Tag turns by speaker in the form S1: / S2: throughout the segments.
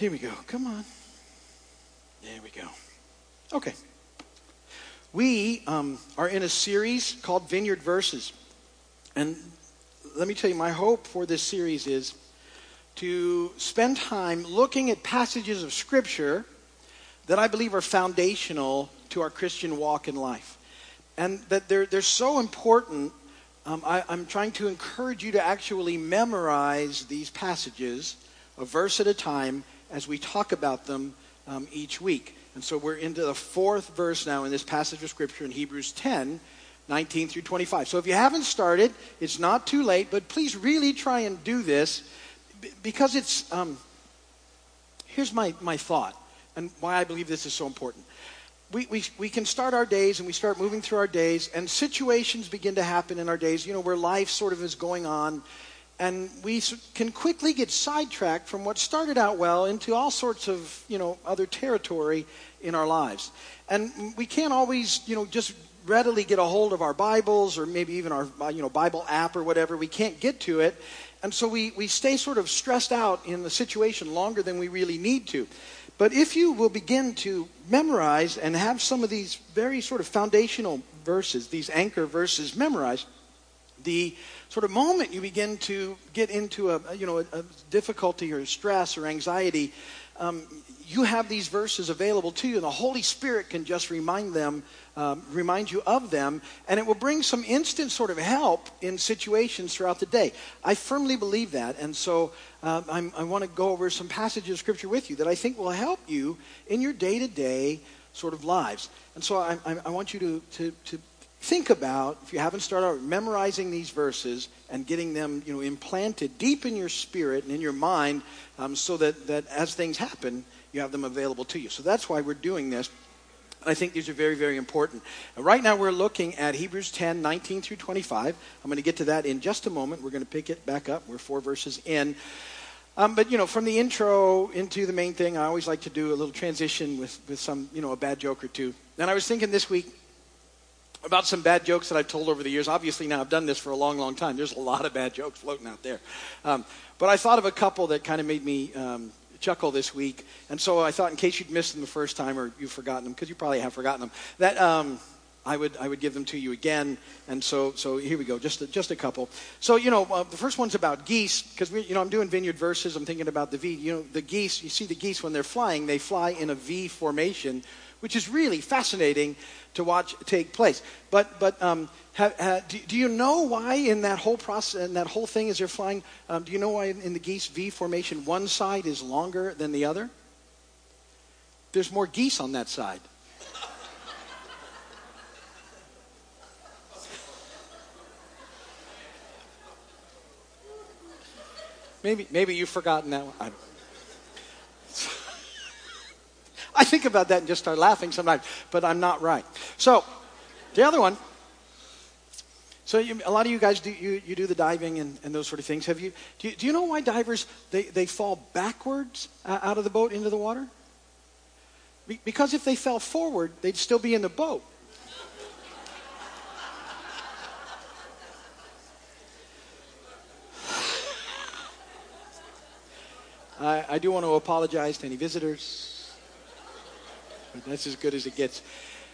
S1: Here we go. Come on. There we go. Okay. We um, are in a series called Vineyard Verses. And let me tell you, my hope for this series is to spend time looking at passages of Scripture that I believe are foundational to our Christian walk in life. And that they're, they're so important. Um, I, I'm trying to encourage you to actually memorize these passages, a verse at a time, as we talk about them um, each week. And so we're into the fourth verse now in this passage of Scripture in Hebrews 10, 19 through 25. So if you haven't started, it's not too late, but please really try and do this because it's. Um, here's my, my thought and why I believe this is so important. We, we, we can start our days and we start moving through our days, and situations begin to happen in our days, you know, where life sort of is going on. And we can quickly get sidetracked from what started out well into all sorts of, you know, other territory in our lives. And we can't always, you know, just readily get a hold of our Bibles or maybe even our, uh, you know, Bible app or whatever. We can't get to it. And so we, we stay sort of stressed out in the situation longer than we really need to. But if you will begin to memorize and have some of these very sort of foundational verses, these anchor verses memorized, the sort of moment you begin to get into a, you know, a, a difficulty or stress or anxiety, um, you have these verses available to you, and the Holy Spirit can just remind them, um, remind you of them, and it will bring some instant sort of help in situations throughout the day. I firmly believe that, and so um, i want to go over some passages of Scripture with you that I think will help you in your day to day sort of lives. And so I, I, I want you to, to, to think about, if you haven't started memorizing these verses and getting them you know, implanted deep in your spirit and in your mind um, so that, that as things happen, you have them available to you. So that's why we're doing this. I think these are very, very important. right now, we're looking at Hebrews 10, 19 through 25. I'm going to get to that in just a moment. We're going to pick it back up. We're four verses in. Um, but, you know, from the intro into the main thing, I always like to do a little transition with, with some, you know, a bad joke or two. And I was thinking this week about some bad jokes that I've told over the years. Obviously, now I've done this for a long, long time. There's a lot of bad jokes floating out there. Um, but I thought of a couple that kind of made me um, chuckle this week. And so I thought, in case you'd missed them the first time or you've forgotten them, because you probably have forgotten them, that um, I would I would give them to you again. And so so here we go, just a, just a couple. So you know, uh, the first one's about geese, because you know I'm doing vineyard verses. I'm thinking about the V. You know, the geese. You see the geese when they're flying, they fly in a V formation, which is really fascinating to watch take place. But but um, do, do, you know why in that whole process, in that whole thing as they're flying, um, do you know why in the geese V formation one side is longer than the other? There's more geese on that side. Maybe, maybe you've forgotten that one. I, think about that and just start laughing sometimes, but I'm not right. So, the other one so you, a lot of you guys do you, you do the diving and, and those sort of things. Have you do, you do you know why divers they, they fall backwards uh, out of the boat into the water? Be, because if they fell forward, they'd still be in the boat. I, I do want to apologize to any visitors. But that's as good as it gets.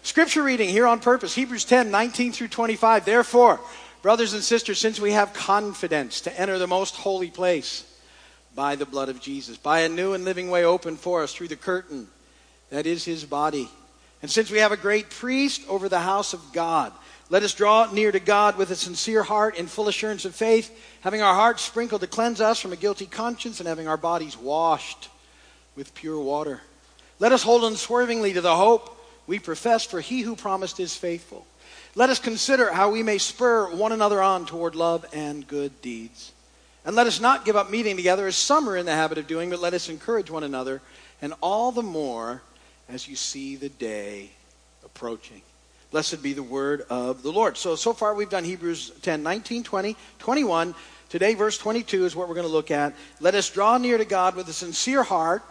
S1: Scripture reading here on purpose Hebrews 10 19 through 25. Therefore, brothers and sisters, since we have confidence to enter the most holy place by the blood of Jesus, by a new and living way open for us through the curtain that is his body, and since we have a great priest over the house of God, let us draw near to God with a sincere heart in full assurance of faith, having our hearts sprinkled to cleanse us from a guilty conscience and having our bodies washed with pure water. Let us hold unswervingly to the hope we profess, for he who promised is faithful. Let us consider how we may spur one another on toward love and good deeds. And let us not give up meeting together as some are in the habit of doing, but let us encourage one another, and all the more as you see the day approaching. Blessed be the word of the Lord. So, so far we've done Hebrews 10, 19, 20, 21. Today, verse 22 is what we're going to look at. Let us draw near to God with a sincere heart,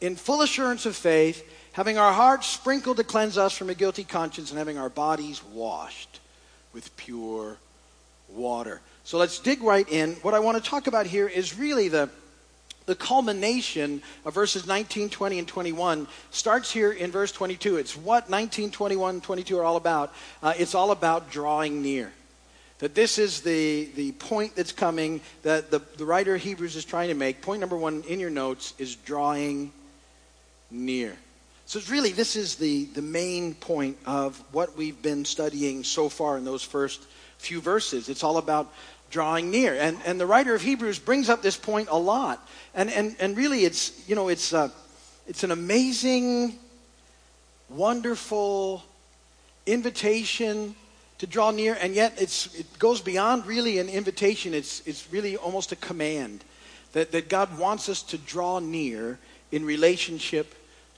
S1: in full assurance of faith having our hearts sprinkled to cleanse us from a guilty conscience, and having our bodies washed with pure water. So let's dig right in. What I want to talk about here is really the, the culmination of verses 19, 20, and 21 starts here in verse 22. It's what 19, 21, 22 are all about. Uh, it's all about drawing near. That this is the, the point that's coming that the, the writer of Hebrews is trying to make. Point number one in your notes is drawing near. So really, this is the, the main point of what we've been studying so far in those first few verses. It's all about drawing near. And, and the writer of Hebrews brings up this point a lot. And, and, and really, it's, you know, it's, it's an amazing, wonderful invitation to draw near. And yet, it's, it goes beyond really an invitation, it's, it's really almost a command that, that God wants us to draw near in relationship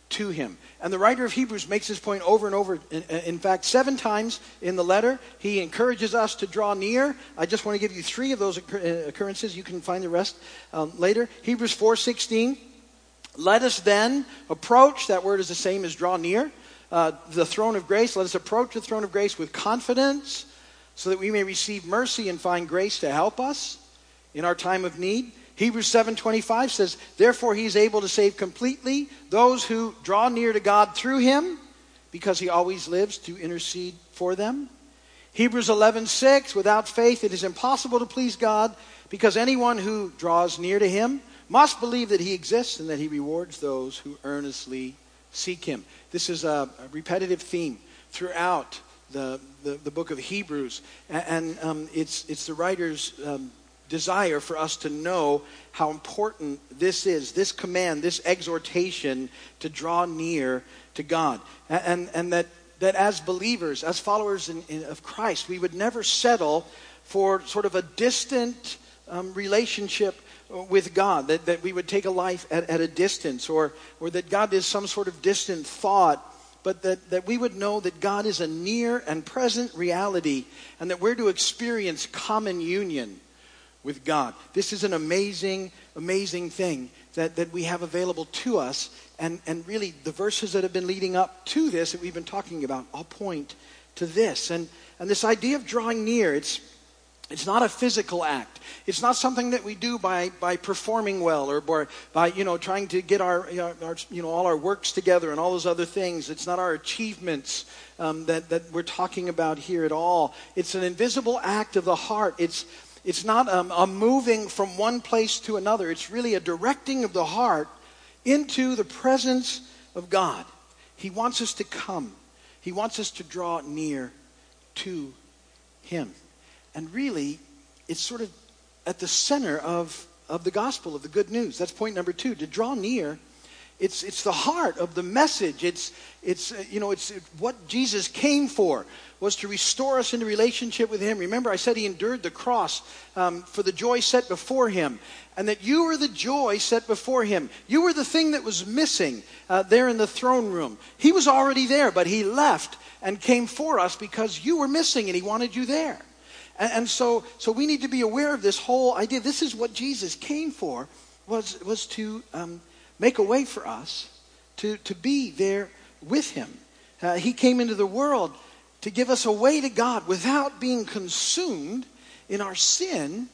S1: to him. And the writer of Hebrews makes this point over and over. In, in, fact, seven times in the letter, he encourages us to draw near. I just want to give you three of those uh, occurrences. You can find the rest um, later. Hebrews 4.16, let us then approach, that word is the same as draw near, uh, the throne of grace. Let us approach the throne of grace with confidence so that we may receive mercy and find grace to help us in our time of need. Hebrews 7:25 says, "Therefore he is able to save completely those who draw near to God through him, because he always lives to intercede for them." Hebrews 11:6, "Without faith it is impossible to please God, because anyone who draws near to him must believe that he exists and that he rewards those who earnestly seek him." This is a, a repetitive theme throughout the, the, the, book of Hebrews, and, and um, it's, it's the writer's um, desire for us to know how important this is, this command, this exhortation to draw near to God. And, and, that, that as believers, as followers in, in, of Christ, we would never settle for sort of a distant um, relationship with God, that, that we would take a life at, at a distance, or, or that God is some sort of distant thought but that, that we would know that God is a near and present reality and that we're to experience common union with God. This is an amazing, amazing thing that, that we have available to us. And, and really, the verses that have been leading up to this that we've been talking about all point to this. And, and this idea of drawing near, it's, it's not a physical act. It's not something that we do by, by performing well or by, by you know trying to get our, our, you know all our works together and all those other things. It's not our achievements um, that, that we're talking about here at all. It's an invisible act of the heart. It's it's not um, a moving from one place to another. It's really a directing of the heart into the presence of God. He wants us to come, He wants us to draw near to Him. And really, it's sort of at the center of, of the gospel, of the good news. That's point number two. To draw near it's, it's the heart of the message. It's, it's, uh, you know, it's what Jesus came for, was to restore us into relationship with Him. Remember, I said He endured the cross um, for the joy set before Him, and that you were the joy set before Him. You were the thing that was missing uh, there in the throne room. He was already there, but He left and came for us because you were missing and He wanted you there. And, and so, so we need to be aware of this whole idea. This is what Jesus came for, was, was to. Um, make a way for us to, to be there with him. Uh, he came into the world to give us a way to God without being consumed in our sin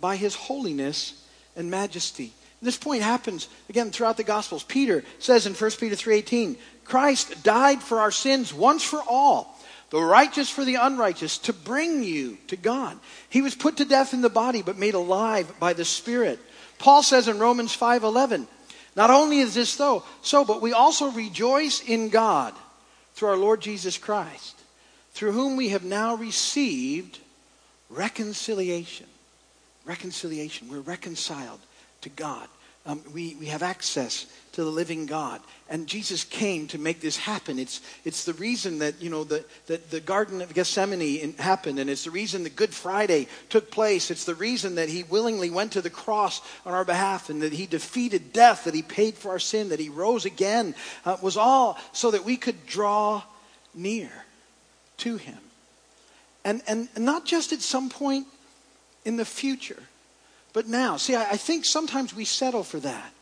S1: by his holiness and majesty. This point happens again throughout the Gospels. Peter says in 1 Peter 3:18, Christ died for our sins once for all, the righteous for the unrighteous, to bring you to God. He was put to death in the body but made alive by the Spirit. Paul says in Romans 5:11, not only is this so, so, but we also rejoice in God through our Lord Jesus Christ, through whom we have now received reconciliation. Reconciliation. We're reconciled to God. Um, we, we have access to the living God. And Jesus came to make this happen. It's, it's the reason that, you know, the, the, the Garden of Gethsemane happened, and it's the reason that Good Friday took place. It's the reason that he willingly went to the cross on our behalf and that he defeated death, that he paid for our sin, that he rose again, uh, was all so that we could draw near to him. And, and not just at some point in the future, but now. See, I, I think sometimes we settle for that.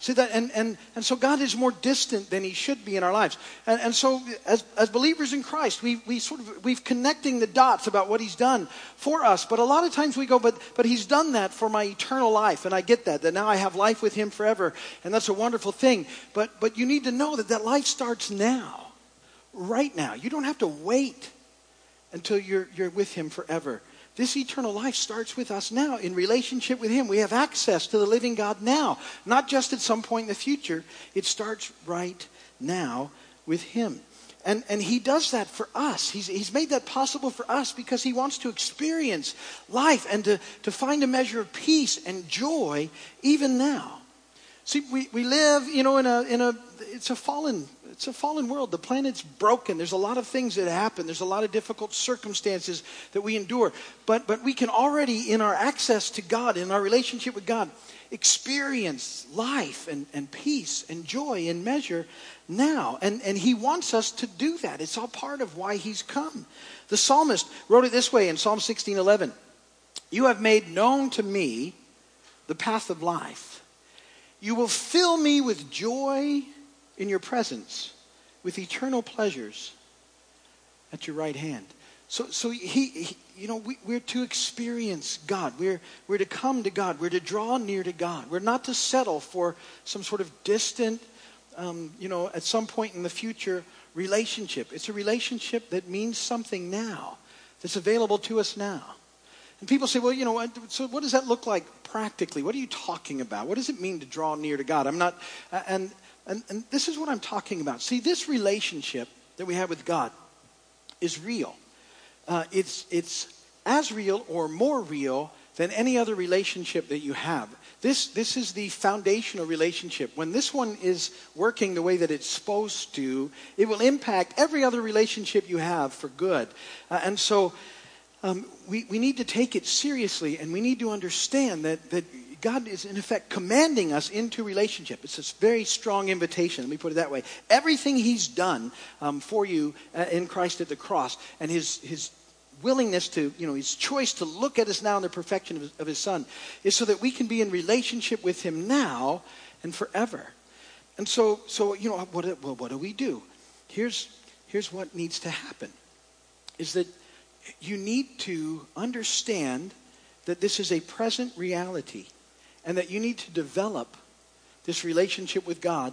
S1: See that, and, and, and so God is more distant than He should be in our lives. And, and so, as, as believers in Christ, we, we sort of we've connecting the dots about what He's done for us. But a lot of times we go, but but He's done that for my eternal life, and I get that. That now I have life with Him forever, and that's a wonderful thing. But but you need to know that that life starts now, right now. You don't have to wait until you're you're with Him forever. This eternal life starts with us now in relationship with Him. We have access to the living God now, not just at some point in the future. It starts right now with Him. And, and He does that for us. He's, he's made that possible for us because He wants to experience life and to, to find a measure of peace and joy even now. See, we, we live, you know, in a, in a, it's a fallen it's a fallen world. The planet's broken. There's a lot of things that happen. There's a lot of difficult circumstances that we endure. But, but we can already, in our access to God, in our relationship with God, experience life and, and peace and joy in measure now. And, and He wants us to do that. It's all part of why He's come. The psalmist wrote it this way in Psalm 16 11 You have made known to me the path of life. You will fill me with joy in your presence with eternal pleasures at your right hand. So, so he, he you know, we, we're to experience God. We're, we're to come to God. We're to draw near to God. We're not to settle for some sort of distant, um, you know, at some point in the future relationship. It's a relationship that means something now, that's available to us now. And people say, well, you know, so what does that look like practically? What are you talking about? What does it mean to draw near to God? I'm not, and and, and this is what I'm talking about. See, this relationship that we have with God is real. Uh, it's, it's as real or more real than any other relationship that you have. This, this is the foundational relationship. When this one is working the way that it's supposed to, it will impact every other relationship you have for good. Uh, and so um, we, we need to take it seriously and we need to understand that, that God is in effect commanding us into relationship. It's a very strong invitation. Let me put it that way. Everything He's done um, for you uh, in Christ at the cross, and His His willingness to, you know, His choice to look at us now in the perfection of His, of his Son, is so that we can be in relationship with Him now and forever. And so, so you know, what, well, what do we do? Here's here's what needs to happen: is that you need to understand that this is a present reality and that you need to develop this relationship with God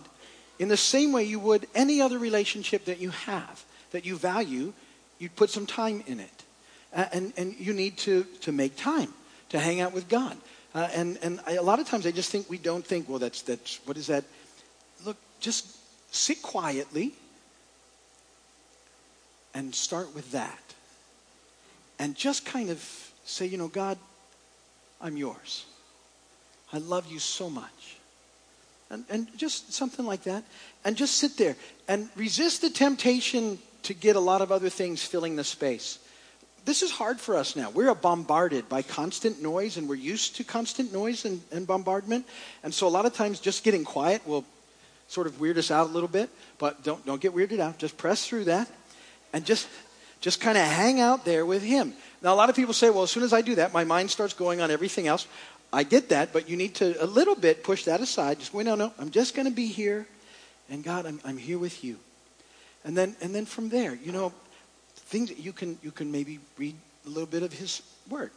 S1: in the same way you would any other relationship that you have, that you value, you put some time in it. Uh, and, and you need to, to make time to hang out with God. Uh, and and I, a lot of times I just think we don't think, well, that's, that's, what is that? Look, just sit quietly and start with that. And just kind of say, you know, God, I'm yours. I love you so much. And, and just something like that. And just sit there and resist the temptation to get a lot of other things filling the space. This is hard for us now. We're bombarded by constant noise, and we're used to constant noise and, and bombardment. And so, a lot of times, just getting quiet will sort of weird us out a little bit. But don't, don't get weirded out. Just press through that and just, just kind of hang out there with Him. Now, a lot of people say, well, as soon as I do that, my mind starts going on everything else. I get that, but you need to a little bit push that aside. Just wait, no, no, I'm just going to be here, and God, I'm, I'm here with you. And then, and then from there, you know, things you can you can maybe read a little bit of His Word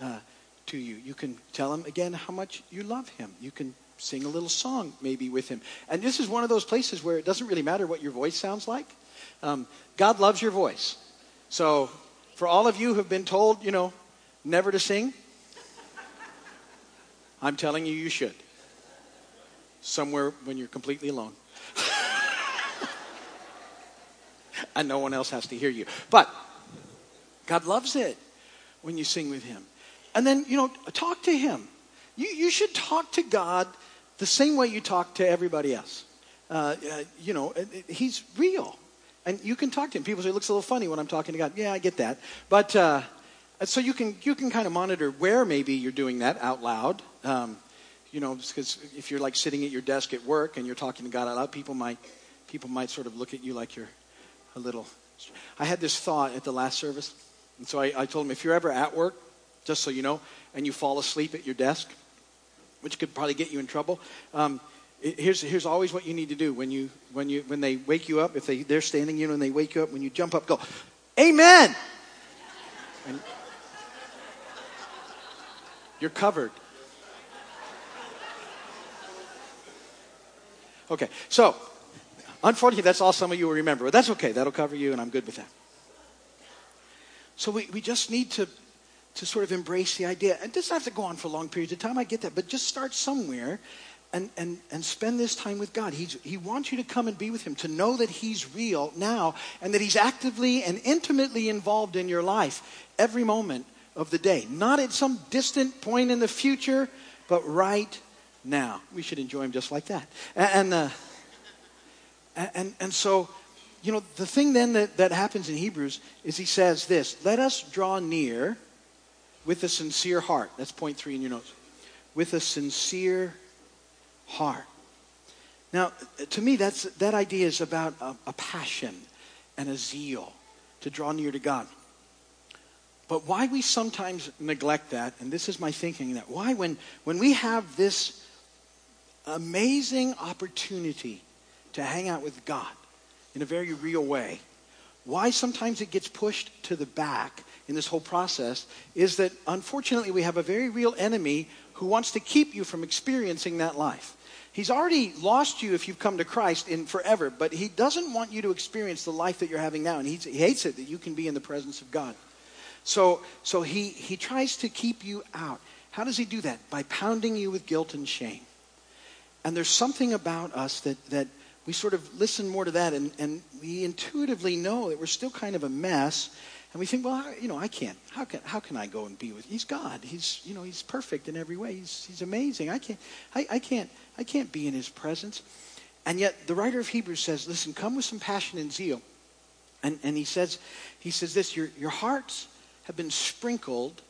S1: uh, to you. You can tell Him again how much you love Him. You can sing a little song maybe with Him. And this is one of those places where it doesn't really matter what your voice sounds like. Um, God loves your voice. So, for all of you who have been told, you know, never to sing, I'm telling you, you should. Somewhere when you're completely alone. and no one else has to hear you. But God loves it when you sing with Him. And then, you know, talk to Him. You, you should talk to God the same way you talk to everybody else. Uh, uh, you know, He's real. And you can talk to Him. People say, it looks a little funny when I'm talking to God. Yeah, I get that. But. Uh, so you can you can kind of monitor where maybe you're doing that out loud um, you know, because if you're like sitting at your desk at work and you're talking to God out loud, people might people might sort of look at you like you're a little. I had this thought at the last service, and so I, I told him if you're ever at work, just so you know, and you fall asleep at your desk, which could probably get you in trouble. Um, here's, here's always what you need to do when, you, when, you, when they wake you up. If they, they're standing you know, and they wake you up, when you jump up, go, Amen. And you're covered. Okay, so unfortunately, that's all some of you will remember, but that's okay. That'll cover you, and I'm good with that. So we, we just need to, to sort of embrace the idea. It doesn't have to go on for long periods of time, I get that, but just start somewhere and, and, and spend this time with God. He's, he wants you to come and be with Him, to know that He's real now and that He's actively and intimately involved in your life every moment of the day. Not at some distant point in the future, but right now. We should enjoy Him just like that. And, uh, and, and so, you know, the thing then that, that happens in Hebrews is he says this let us draw near with a sincere heart. That's point three in your notes. With a sincere heart. Now, to me, that's, that idea is about a, a passion and a zeal to draw near to God. But why we sometimes neglect that, and this is my thinking, that why when, when we have this amazing opportunity to hang out with God in a very real way, why sometimes it gets pushed to the back in this whole process is that unfortunately we have a very real enemy who wants to keep you from experiencing that life. He's already lost you if you've come to Christ in forever, but he doesn't want you to experience the life that you're having now, and he, he hates it that you can be in the presence of God. So, so he, he tries to keep you out. How does he do that? By pounding you with guilt and shame. And there's something about us that, that we sort of listen more to that, and, and we intuitively know that we're still kind of a mess, and we think, well, you know, I can't. How can, how can I go and be with? He's God. He's, you know, he's perfect in every way. He's, he's amazing. I can't, I, I can't, I can't be in his presence. And yet the writer of Hebrews says, listen, come with some passion and zeal. And, and he says, he says this, your, your hearts have been sprinkled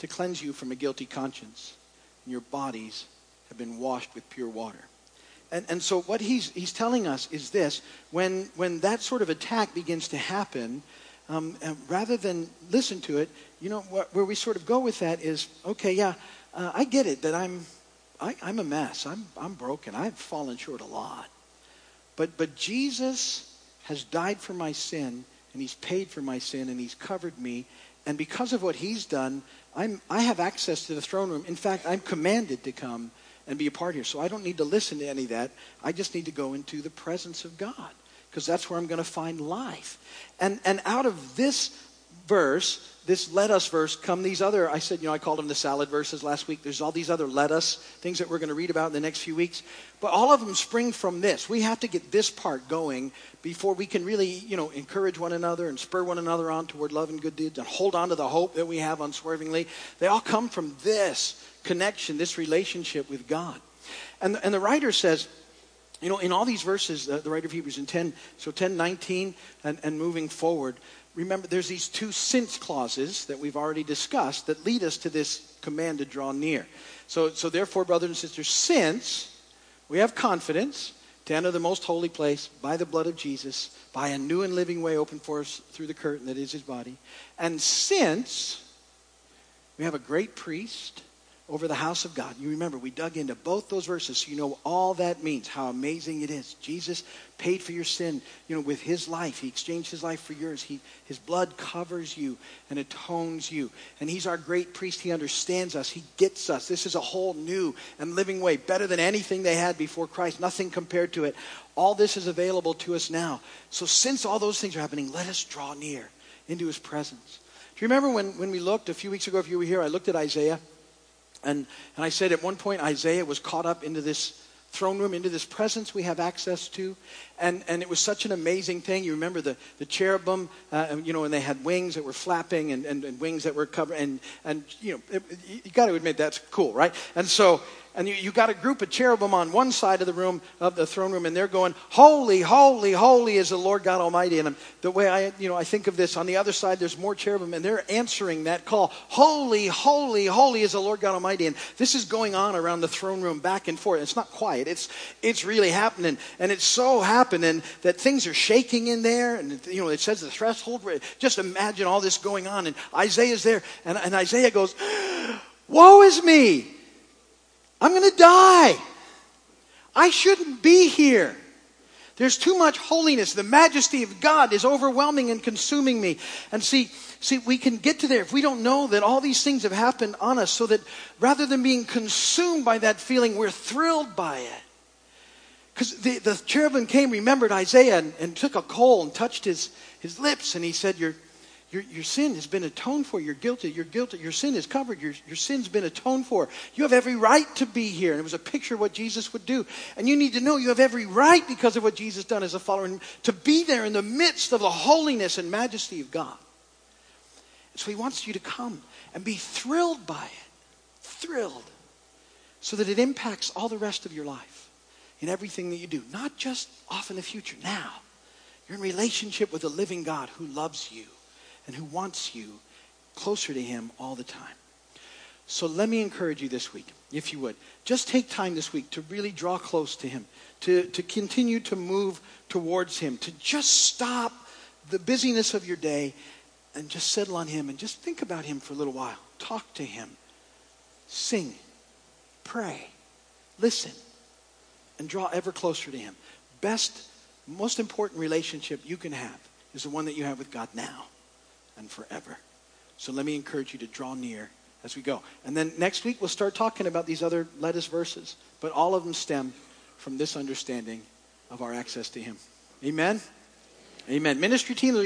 S1: to cleanse you from a guilty conscience. And your bodies have been washed with pure water. And, and so what he's, he's telling us is this, when, when that sort of attack begins to happen, um, rather than listen to it, you know, wh- where we sort of go with that is, okay, yeah, uh, I get it that I'm, I, i am a mess. I'm, I'm broken. I've fallen short a lot. But, but Jesus has died for my sin, and he's paid for my sin, and he's covered me. And because of what he's done, I'm, I have access to the throne room. In fact, I'm commanded to come and be a part here. So I don't need to listen to any of that. I just need to go into the presence of God because that's where I'm going to find life. And, and out of this verse, this let us verse, come these other, I said, you know, I called them the salad verses last week. There's all these other let us things that we're going to read about in the next few weeks. But all of them spring from this. We have to get this part going before we can really, you know, encourage one another and spur one another on toward love and good deeds and hold on to the hope that we have unswervingly. They all come from this connection, this relationship with God. And, and the writer says, you know, in all these verses, uh, the writer of Hebrews in 10, so 10, 19, and, and moving forward, remember there's these two since clauses that we've already discussed that lead us to this command to draw near. So, so therefore, brothers and sisters, since we have confidence to enter the most holy place by the blood of Jesus, by a new and living way open for us through the curtain that is his body, and since we have a great priest over the house of God. You remember, we dug into both those verses so you know all that means, how amazing it is. Jesus paid for your sin, you know, with his life. He exchanged his life for yours. He, his blood covers you and atones you. And he's our great priest. He understands us. He gets us. This is a whole new and living way, better than anything they had before Christ, nothing compared to it. All this is available to us now. So since all those things are happening, let us draw near into his presence. Do you remember when, when we looked a few weeks ago, if you were here, I looked at Isaiah. And, and I said at one point, Isaiah was caught up into this throne room, into this presence we have access to. And, and it was such an amazing thing. You remember the, the cherubim, uh, you know, and they had wings that were flapping and, and, and wings that were covered. And, and you know, it, you got to admit that's cool, right? And so and you, you got a group of cherubim on one side of the room, of the throne room, and they're going, Holy, holy, holy is the Lord God Almighty. And the way I, you know, I think of this, on the other side, there's more cherubim, and they're answering that call. Holy, holy, holy is the Lord God Almighty. And this is going on around the throne room back and forth. It's not quiet, it's, it's really happening. And it's so happening that things are shaking in there. And, you know, it says the threshold. Just imagine all this going on. And Isaiah's there, and, and Isaiah goes, Woe is me! I'm going to die. I shouldn't be here. There's too much holiness. The majesty of God is overwhelming and consuming me. And see, see, we can get to there if we don't know that all these things have happened on us, so that rather than being consumed by that feeling, we're thrilled by it. Because the, the cherubim came, remembered Isaiah, and, and took a coal and touched his, his lips, and he said, Your, your, your sin has been atoned for. You're guilty. You're guilty. Your sin is covered. Your, your sin's been atoned for. You have every right to be here. And it was a picture of what Jesus would do. And you need to know you have every right because of what Jesus done as a follower to be there in the midst of the holiness and majesty of God. And so he wants you to come and be thrilled by it. Thrilled. So that it impacts all the rest of your life in everything that you do, not just off in the future, now. You're in relationship with a living God who loves you and who wants you closer to Him all the time. So let me encourage you this week, if you would. Just take time this week to really draw close to Him, to, to continue to move towards Him, to just stop the busyness of your day and just settle on Him and just think about Him for a little while. Talk to Him. Sing. Pray. Listen and draw ever closer to Him. Best, most important relationship you can have is the one that you have with God now and forever. So let me encourage you to draw near as we go. And then next week we'll start talking about these other lettuce verses, but all of them stem from this understanding of our access to Him. Amen? Amen. Ministry team.